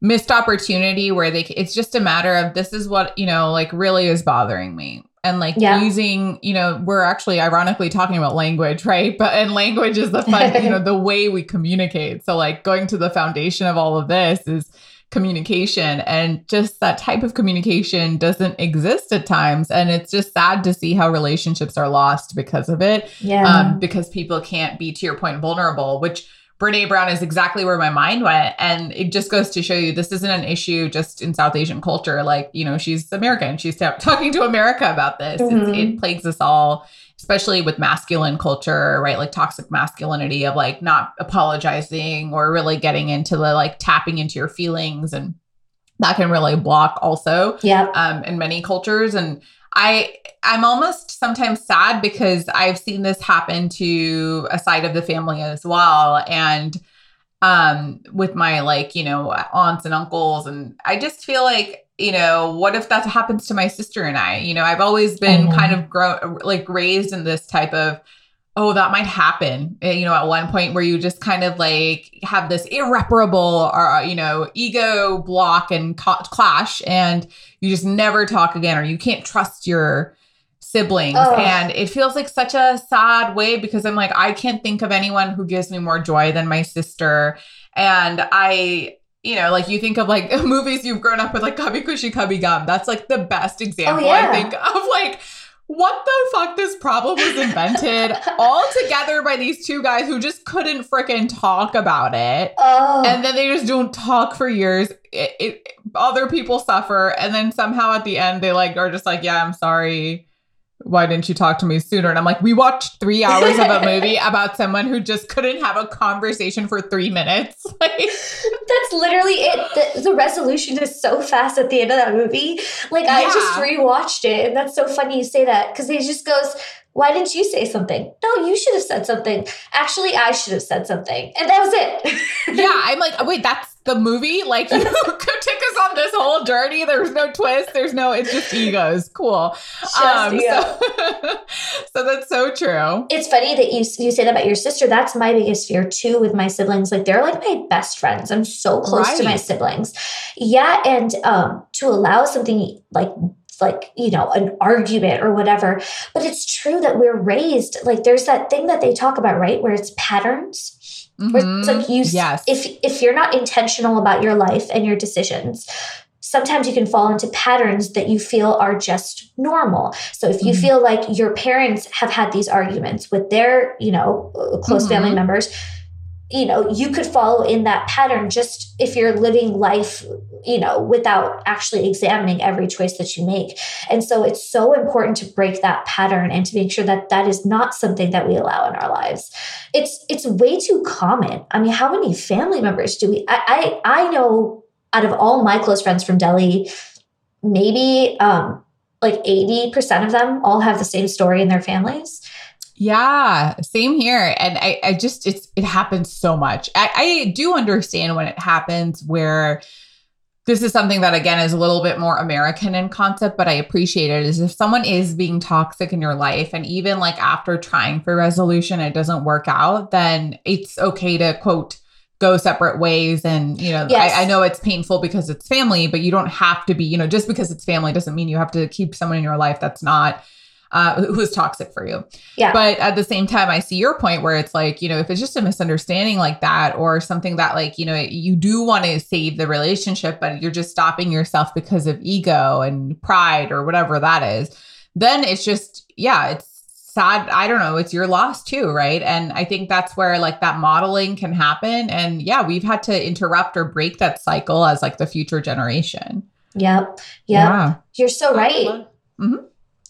missed opportunity where they it's just a matter of this is what you know like really is bothering me. And like yeah. using you know we're actually ironically talking about language <laughs> right? But and language is the fun you know <laughs> the way we communicate. So like going to the foundation of all of this is communication. And just that type of communication doesn't exist at times. And it's just sad to see how relationships are lost because of it yeah. um, because people can't be to your point vulnerable which Brene Brown is exactly where my mind went. And it just goes to show you this isn't an issue just in South Asian culture. Like, you know, she's American. She's t- <laughs> talking to America about this. Mm-hmm. It plagues us all, especially with masculine culture, right? Like toxic masculinity of like not apologizing or really getting into the like tapping into your feelings. And that can really block also yeah. um, in many cultures. And I I'm almost sometimes sad because I've seen this happen to a side of the family as well and um with my like, you know, aunts and uncles and I just feel like you know, what if that happens to my sister and I? You know, I've always been mm-hmm. kind of grown like raised in this type of oh, that might happen, eh, you know, at one point where you just kind of like have this irreparable or, uh, you know, ego block and clash and you just never talk again or you can't trust your siblings. Oh. And it feels like such a sad way because I'm like, I can't think of anyone who gives me more joy than my sister. And I, you know, like you think of like <laughs> movies you've grown up with, like Kabhi Khushi Kabhie Gham. That's like the best example, oh, yeah. I think, of like what the fuck this problem was invented <laughs> all together by these two guys who just couldn't freaking talk about it. Oh. and then they just don't talk for years. It, it, other people suffer. And then somehow at the end they like are just like yeah i'm sorry why didn't you talk to me sooner? And I'm like, we watched three hours of a <laughs> movie about someone who just couldn't have a conversation for three minutes. <laughs> Like, That's literally it. The, the, resolution is so fast at the end of that movie. Like, yeah. I just rewatched it. And that's so funny you say that because it just goes, why didn't you say something? No, you should have said something. Actually, I should have said something. And that was it. <laughs> yeah, I'm like, wait, that's the movie? Like, you <laughs> took us on this whole journey. There's no twist. There's no, it's just egos. Cool. Um, ego. so, <laughs> so that's so true. It's funny that you, you say that about your sister. That's my biggest fear too with my siblings. Like, they're like my best friends. I'm so close right. to my siblings. Yeah. And um, to allow something like like you know an argument or whatever but it's true that we're raised like there's that thing that they talk about right where it's patterns mm-hmm. it's like you yes. if if you're not intentional about your life and your decisions sometimes you can fall into patterns that you feel are just normal so if you mm-hmm. feel like your parents have had these arguments with their you know close mm-hmm. family members you know you could follow in that pattern just if you're living life you know without actually examining every choice that you make. And so it's so important to break that pattern and to make sure that that is not something that we allow in our lives. It's it's way too common. I mean how many family members do we i i, I know out of all my close friends from delhi maybe um like 80% of them all have the same story in their families yeah, same here. And I, I just, it's, it happens so much. I, I do understand when it happens where this is something that again is a little bit more American in concept, but I appreciate it. Is if someone is being toxic in your life, and even like after trying for resolution, it doesn't work out, then it's okay to quote go separate ways. And you know, yes. I, I know it's painful because it's family, but you don't have to be. You know, just because it's family doesn't mean you have to keep someone in your life that's not uh, who is toxic for you. Yeah. But at the same time, I see your point where it's like, you know, if it's just a misunderstanding like that or something that, like, you know, you do want to save the relationship, but you're just stopping yourself because of ego and pride or whatever that is, then it's just, yeah, it's sad. I don't know. It's your loss too, right? And I think that's where like that modeling can happen. And yeah, we've had to interrupt or break that cycle as like the future generation. Yep. Yep. Yeah. You're so right. Mm-hmm.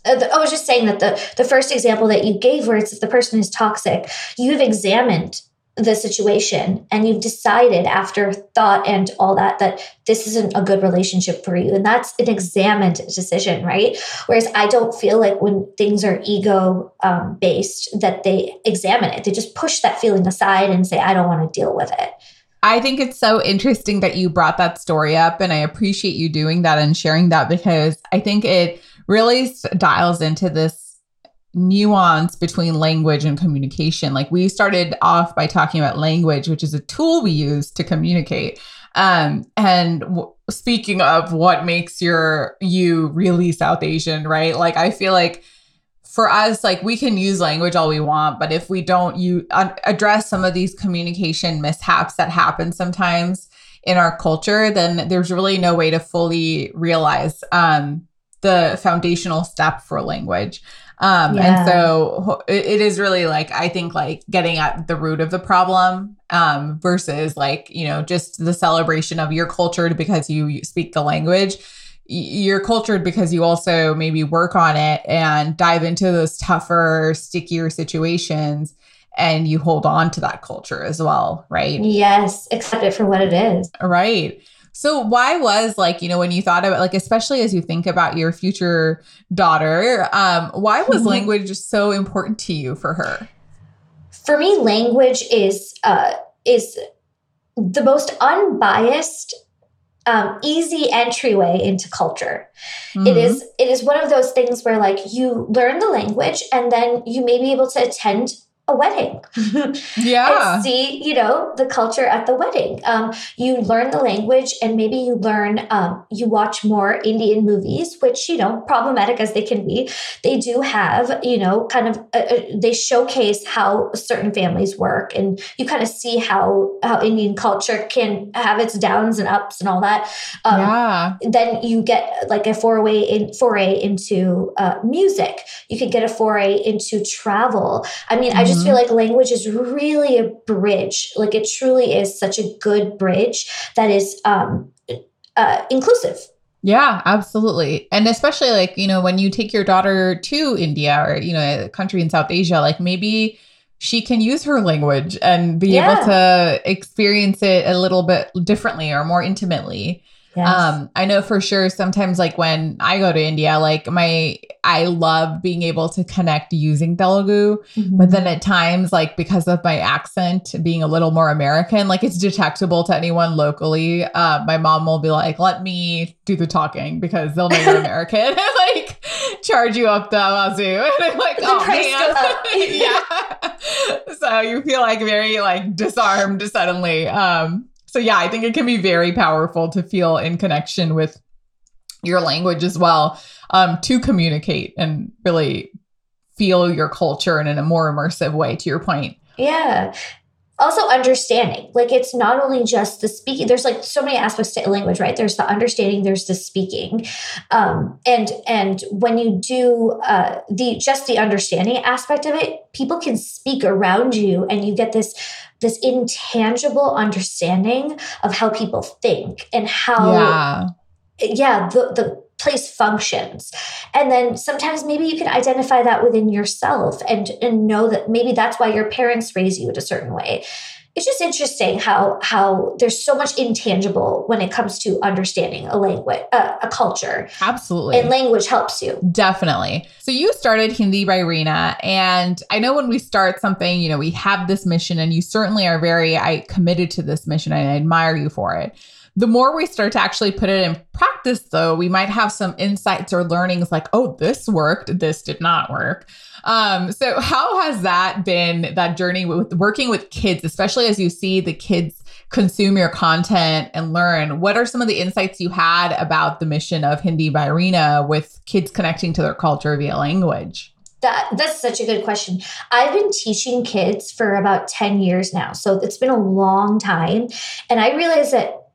Uh, I was just saying that the the first example that you gave, where it's if the person is toxic, you've examined the situation and you've decided after thought and all that that this isn't a good relationship for you. And that's an examined decision right? Whereas i don't feel like when things are ego um, based that they examine it. They just push that feeling aside and say i don't want to deal with it. I think it's so interesting that you brought that story up, and I appreciate you doing that and sharing that because I think it really dials into this nuance between language and communication. Like we started off by talking about language, which is a tool we use to communicate. Um, and w- speaking of what makes your you really South Asian, right? Like I feel like for us, like we can use language all we want, but if we don't you address some of these communication mishaps that happen sometimes in our culture, then there's really no way to fully realize um, the foundational step for language. Um, yeah. And so it, it is really like, I think, like getting at the root of the problem um, versus like, you know, just the celebration of your culture because you speak the language. You're cultured because you also maybe work on it and dive into those tougher, stickier situations and you hold on to that culture as well, right? Yes, accept it for what it is. Right. So why was like, you know, when you thought about like especially as you think about your future daughter, um why <laughs> was language so important to you for her? For me language is uh is the most unbiased um, easy entryway into culture. Mm-hmm. It is it is one of those things where like you learn the language and then you may be able to attend a wedding. <laughs> yeah. see, you know, the culture at the wedding. Um, you learn the language and maybe you learn, um, you watch more Indian movies, which, you know, problematic as they can be, they do have, you know, kind of, uh, uh they showcase how certain families work and you kind of see how, how Indian culture can have its downs and ups and all that. Um, yeah. Then you get like a foray in foray into uh, music. You could get a foray into travel. I mean. I just just feel mm-hmm. like language is really a bridge. Like it truly is such a good bridge that is um, uh, inclusive Yeah, absolutely. And especially like, you know, when you take your daughter to India or, you know, a country in South Asia, like maybe she can use her language and be yeah. able to experience it a little bit differently or more intimately. Yes. Um, I know for sure sometimes like when I go to India, like my I love being able to connect using Telugu, mm-hmm. but then at times like because of my accent being a little more American, like it's detectable to anyone locally. Uh, my mom will be like, "Let me do the talking because they'll know you're <laughs> American." <laughs> and like charge you up the wazoo. <laughs> And I'm like, the "Oh man." yeah. so you feel like very like disarmed suddenly. Um so yeah, I think it can be very powerful to feel in connection with your language as well, um, to communicate and really feel your culture and in a more immersive way. To your point, yeah. Also, understanding. Like, it's not only just the speaking. There's like so many aspects to language, right? There's the understanding. There's the speaking, um, and and when you do uh, the just the understanding aspect of it, people can speak around you, and you get this this intangible understanding of how people think and how yeah, yeah the, the place functions. And then sometimes maybe you can identify that within yourself and and know that maybe that's why your parents raise you in a certain way. It's just interesting how how there's so much intangible when it comes to understanding a language uh, a culture. Absolutely. And language helps you. Definitely. So you started hindi by Reena and i know when we start something you know we have this mission and you certainly are very i committed to this mission and i admire you for it the more we start to actually put it in practice though we might have some insights or learnings like oh this worked this did not work um, so how has that been that journey with working with kids, especially as you see the kids consume your content and learn? What are some of the insights you had about the mission of Hindi by Reena with kids connecting to their culture via language? That that's such a good question. I've been teaching kids for about 10 years now. So it's been a long time. And I realized that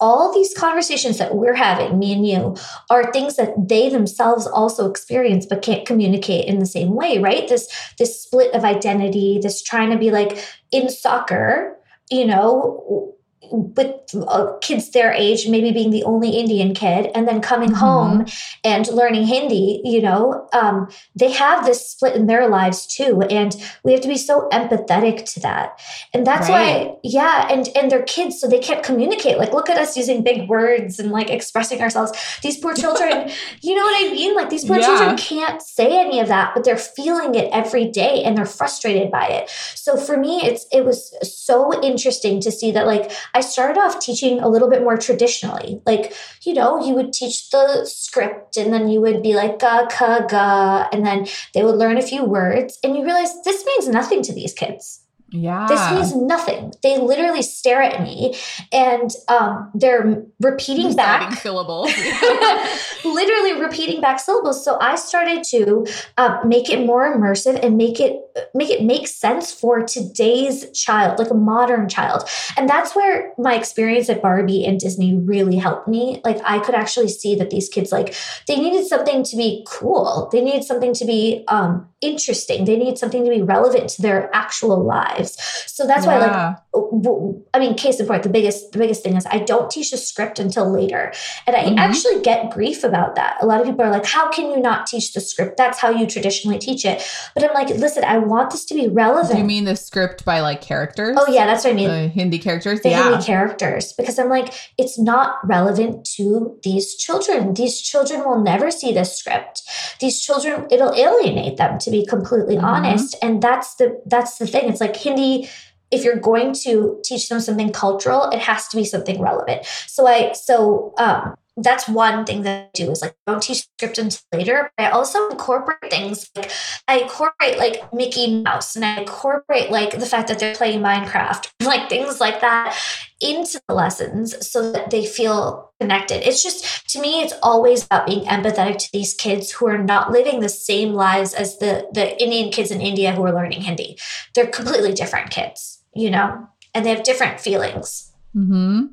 all these conversations that we're having, me and you, are things that they themselves also experience but can't communicate in the same way, right? This this split of identity, this trying to be like in soccer, you know, with uh, kids their age, maybe being the only Indian kid, and then coming mm-hmm. home and learning Hindi, you know, um, they have this split in their lives too, and we have to be so empathetic to that. And that's right. why, yeah, and and they're kids, so they can't communicate. Like, look at us using big words and like expressing ourselves. These poor children, <laughs> you know what I mean? Like these poor yeah. children can't say any of that, but they're feeling it every day, and they're frustrated by it. So for me, it's it was so interesting to see that, like. I I started off teaching a little bit more traditionally. Like, you know, you would teach the script and then you would be like ga ka ga, and then they would learn a few words, and you realize this means nothing to these kids. Yeah. This means nothing. They literally stare at me and um, they're repeating back <laughs> syllables. <laughs> literally repeating back syllables. So I started to uh, make it more immersive and make it make it make sense for today's child, like a modern child. And that's where my experience at Barbie and Disney really helped me. Like I could actually see that these kids like they needed something to be cool. They needed something to be um, interesting. They need something to be relevant to their actual lives. So that's yeah. why, like, I mean, case in point, the biggest the biggest thing is I don't teach a script until later, and I mm-hmm. actually get grief about that. A lot of people are like, "How can you not teach the script? That's how you traditionally teach it." But I'm like, listen, I want this to be relevant. Do you mean the script by like characters? Oh yeah, that's what I mean. The Hindi characters. The yeah. Hindi characters, because I'm like, it's not relevant to these children. These children will never see this script. These children, it'll alienate them to be completely mm-hmm. honest and that's the that's the thing it's like hindi if you're going to teach them something cultural it has to be something relevant so i so um that's one thing that I do is like don't teach script until later. But I also incorporate things like I incorporate like Mickey Mouse and I incorporate like the fact that they're playing Minecraft, <laughs> like things like that into the lessons so that they feel connected. It's just to me, it's always about being empathetic to these kids who are not living the same lives as the the Indian kids in India who are learning Hindi. They're completely different kids, you know, and they have different feelings. Hmm.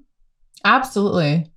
Absolutely.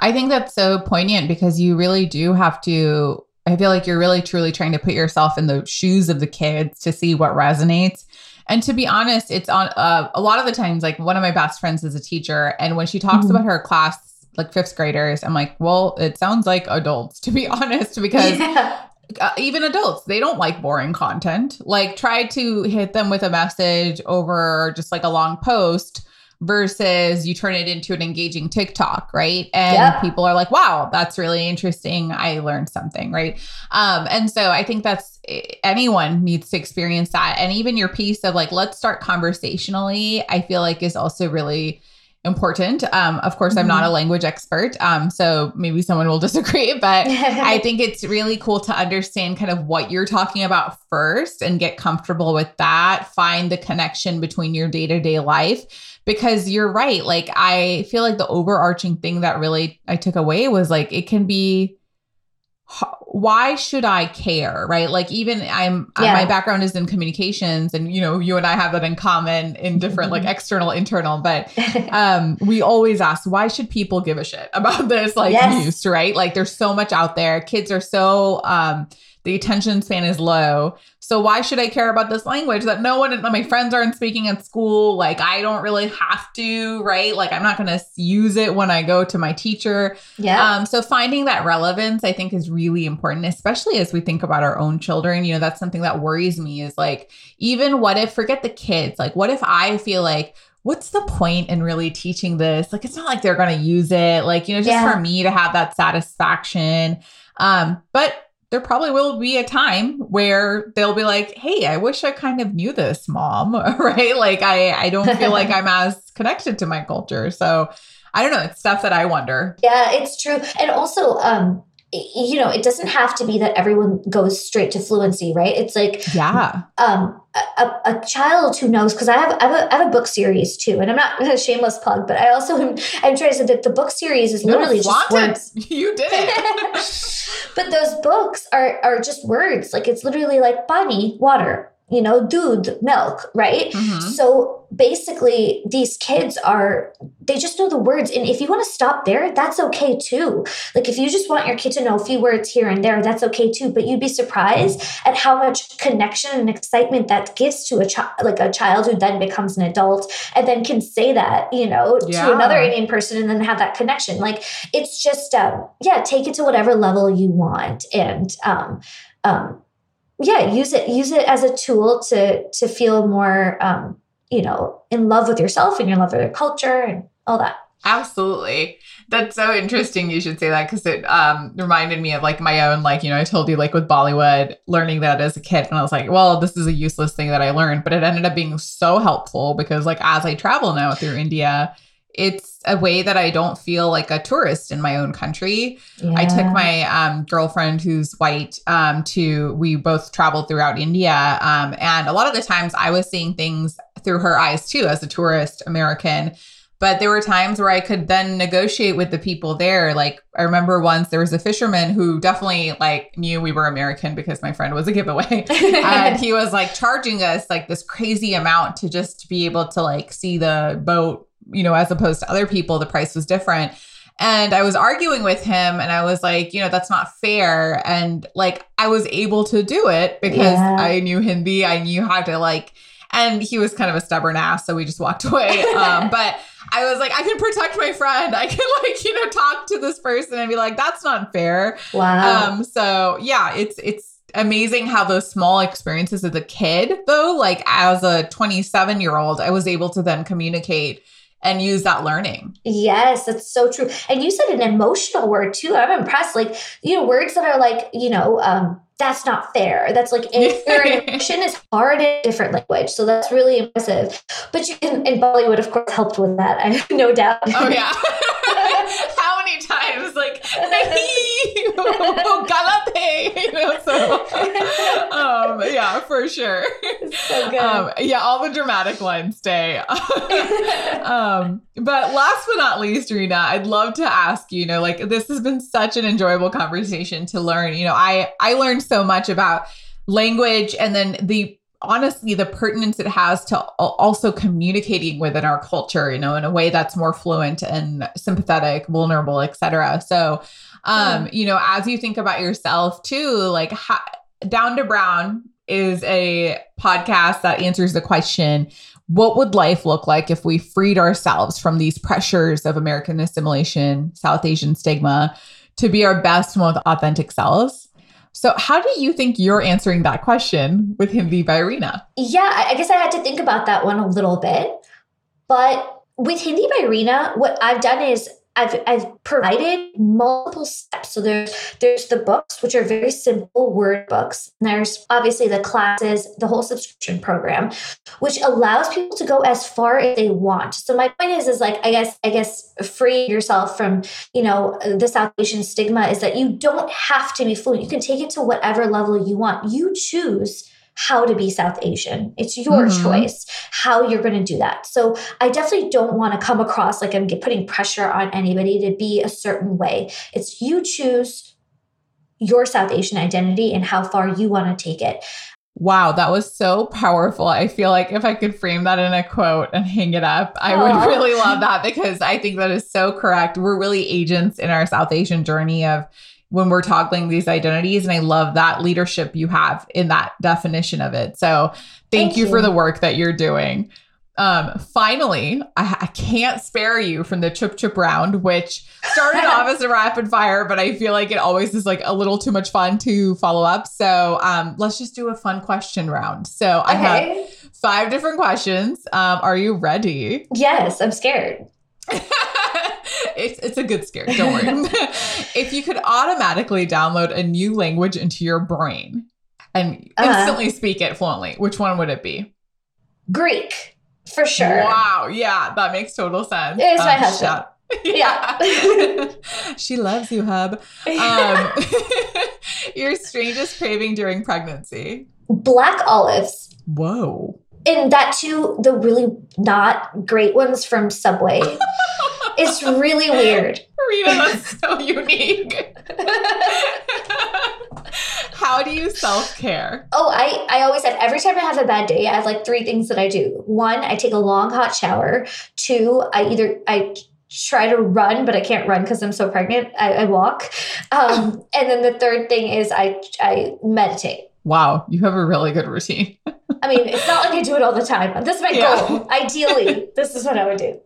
I think that's so poignant because you really do have to. I feel like you're really truly trying to put yourself in the shoes of the kids to see what resonates. And to be honest, it's on uh, a lot of the times, like one of my best friends is a teacher. And when she talks mm-hmm. about her class like fifth graders. I'm like, well, it sounds like adults, to be <laughs> honest, because Yeah. uh, even adults they don't like boring content like try to hit them with a message over just like a long post versus you turn it into an engaging tiktok right? And Yep. people are like wow that's really interesting. I learned something right? Um and so i think that's anyone needs to experience that. And even your piece of like let's start conversationally i feel like is also really important. Um of course i'm not a language expert um so maybe someone will <laughs> disagree but I <laughs> think it's really cool to understand kind of what you're talking about first and get comfortable with that. Find the connection between your day to day life because you're right. Like, I feel like the overarching thing that really I took away was like, it can be. Why should I care? Right. Like, even I'm, Yeah. my background is in communications, and you know, you and I have that in common in different, like, <laughs> external, internal, but <laughs> um we always ask why should people give a shit about this like Yes. news right like there's so much out there kids are so um the attention span is low so why should i care about this language that no one my friends aren't speaking at school like i don't really have to right like i'm not going to use it when i go to my teacher yeah. um, so finding that relevance, I think, is really important, especially as we think about our own children. You know, that's something that worries me is like, even what if, forget the kids, like, what if I feel like, what's the point in really teaching this? Like, it's not like they're going to use it, like, you know, just Yeah. for me to have that satisfaction. Um, but there probably will be a time where they'll be like, "Hey, I wish I kind of knew this, mom." <laughs> right? Like I I don't feel like <laughs> I'm as connected to my culture. So, I don't know, it's stuff that I wonder. Yeah, it's true. And also, um, you know, it doesn't have to be that everyone goes straight to fluency, right? It's like Yeah. um, a, a- child who knows, because I have, I, have a, I have a book series too, and I'm not <laughs> a shameless plug, but I also am, I'm trying to say that the book series is literally just words. <laughs> You did it. <laughs> but those books are are just words. Like it's literally like bunny, water, you know, doodh, milk, right? Mhm. So basically, these kids are, they just know the words. And if you want to stop there, that's okay too. Like if you just want your kid to know a few words here and there, that's okay too. But you'd be surprised at how much connection and excitement that gives to a child, like a child who then becomes an adult and then can say that, you know, Yeah. to another Indian person and then have that connection. Like it's just, um, yeah, take it to whatever level you want. And, um, um, yeah, use it, use it as a tool to, to feel more, um, you know, in love with yourself and your love of your culture and all that. Absolutely. That's so interesting you should say that because it um reminded me of like my own like you know I told you like with Bollywood learning that as a kid and I was like well this is a useless thing that I learned but it ended up being so helpful because like as I travel now through India it's a way that I don't feel like a tourist in my own country I took my um, girlfriend who's white um, to, we both traveled throughout India. Um, and a lot of the times I was seeing things through her eyes too, as a tourist American. But there were times where I could then negotiate with the people there. Like I remember once there was a fisherman who definitely like knew we were American because my friend was a giveaway. <laughs> and he was like charging us like this crazy amount to just be able to like see the boat, you know, as opposed to other people, the price was different. And I was arguing with him and I was like, you know, that's not fair. And like I was able to do it because Yeah. I knew Hindi. I knew how to like and he was kind of a stubborn ass, so we just walked away. <laughs> Um, but I was like, I can protect my friend. I can like, you know, talk to this person and be like, that's not fair. wow. Um, so yeah, it's it's amazing how those small experiences as a kid, though, like as a 27 year old, I was able to then communicate and use that learning. Yes, that's so true. And you said an emotional word too. I'm impressed. Like, you know, words that are like, you know, um, that's not fair. That's like <laughs> and emotion is hard in a different language. So that's really impressive. But you and, and Bollywood, of course, helped with that. I have <laughs> no doubt. Oh yeah. <laughs> How many times like know, <laughs> so um yeah, for sure. so good. Um yeah, all the dramatic lines stay. <laughs> um but last but not least, Reena, I'd love to ask you, you know, like this has been such an enjoyable conversation to learn. You know, I I learned so much about language and then the honestly the pertinence it has to also communicating within our culture you know in a way that's more fluent and sympathetic vulnerable etc so um you know as you think about yourself too like how, down to brown is a podcast that answers the question what would life look like if we freed ourselves from these pressures of American assimilation, South Asian stigma to be our best, most authentic selves? So, how do you think you're answering that question with Hindi by Reena? Yeah, I guess I had to think about that one a little bit. But with Hindi by Reena, what I've done is I've I've provided multiple steps. So there's there's the books, which are very simple word books. And there's obviously the classes, the whole subscription program, which allows people to go as far as they want. So my point is, is like I guess I guess free yourself from you know the South Asian stigma is that you don't have to be fluent. You can take it to whatever level you want. You choose how to be South Asian. It's your mm-hmm. choice how you're going to do that. So I definitely don't want to come across like I'm putting pressure on anybody to be a certain way. It's you choose your South Asian identity and how far you want to take it. Wow, that was so powerful. I feel like if I could frame that in a quote and hang it up, I Aww. would really love that because I think that is so correct. We're really agents in our South Asian journey of when we're toggling these identities. And I love that leadership you have in that definition of it. So thank, thank you, you, for the work that you're doing. Um, finally, I, I, can't spare you from the chip chip round, which started <laughs> off as a rapid fire, but I feel like it always is like a little too much fun to follow up. So um, let's just do a fun question round. So I have five different questions. Um, are you ready? Yes, I'm scared. <laughs> it's it's a good scare. Don't worry. <laughs> if you could automatically download a new language into your brain and uh, instantly speak it fluently, which one would it be? Greek, for sure. Wow. Yeah, that makes total sense. It's um, my husband. Yeah. yeah. <laughs> she loves you, hub. Um, <laughs> your strangest craving during pregnancy? Black olives. Whoa. And that too, the really not great ones from Subway. <laughs> It's really weird. Reena, that's so unique. <laughs> How do you self care? Oh, I, I always have, every time I have a bad day, I have like three things that I do. One, I take a long hot shower. Two, I either, I try to run, but I can't run because I'm so pregnant. I, I walk. Um, <laughs> and then the third thing is I, I meditate. Wow, you have a really good routine. I mean, it's not like I do it all the time. This is my yeah. goal. Ideally, this is what I would do.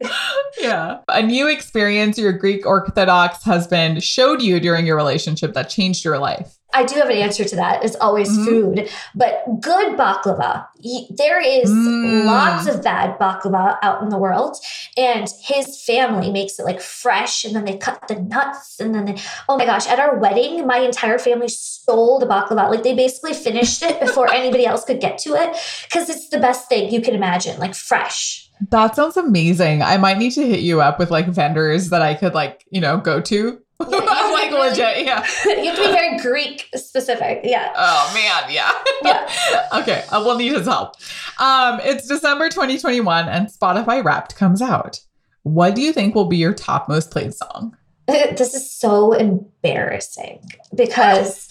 yeah. A new experience your Greek Orthodox husband showed you during your relationship that changed your life. I do have an answer to that. It's always mm-hmm. food, but good baklava. There is mm. lots of bad baklava out in the world, and his family makes it like fresh, and then they cut the nuts, and then they. Oh my gosh! At our wedding, my entire family stole the baklava. Like they basically finished it before <laughs> anybody else could get to it because it's the best thing you can imagine, like fresh. That sounds amazing. I might need to hit you up with like vendors that I could like, you know, go to <laughs> like legit, yeah. <laughs> you have to be very Greek specific. Yeah. Oh man, yeah. <laughs> yeah. okay, I will need his help. Um, it's December 2021 and Spotify Wrapped comes out. What do you think will be your top most played song? This is so embarrassing because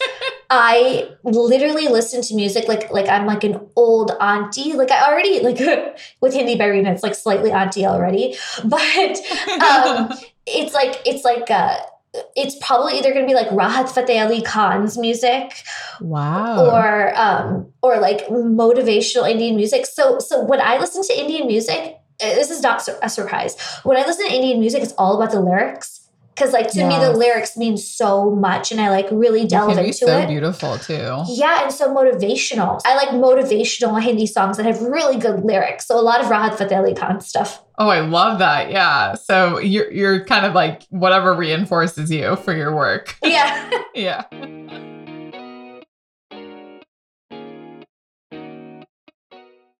I literally listen to music like like I'm like an old auntie. Like I already like with Hindi by Reena, it's like slightly auntie already, but um, it's like it's like uh it's probably either going to be like Rahat Fateh Ali Khan's music, wow, or um, or like motivational Indian music. So, so when I listen to Indian music, uh, this is not a surprise. When I listen to Indian music, it's all about the lyrics. Because like to me the lyrics mean so much and i like really delve into so it. beautiful too. Yeah and so motivational. I like motivational hindi songs that have really good lyrics. So a lot of rahat fateh ali khan stuff oh i love that. Yeah. So you're, you're kind of like whatever reinforces you for your work. Yeah. <laughs> Yeah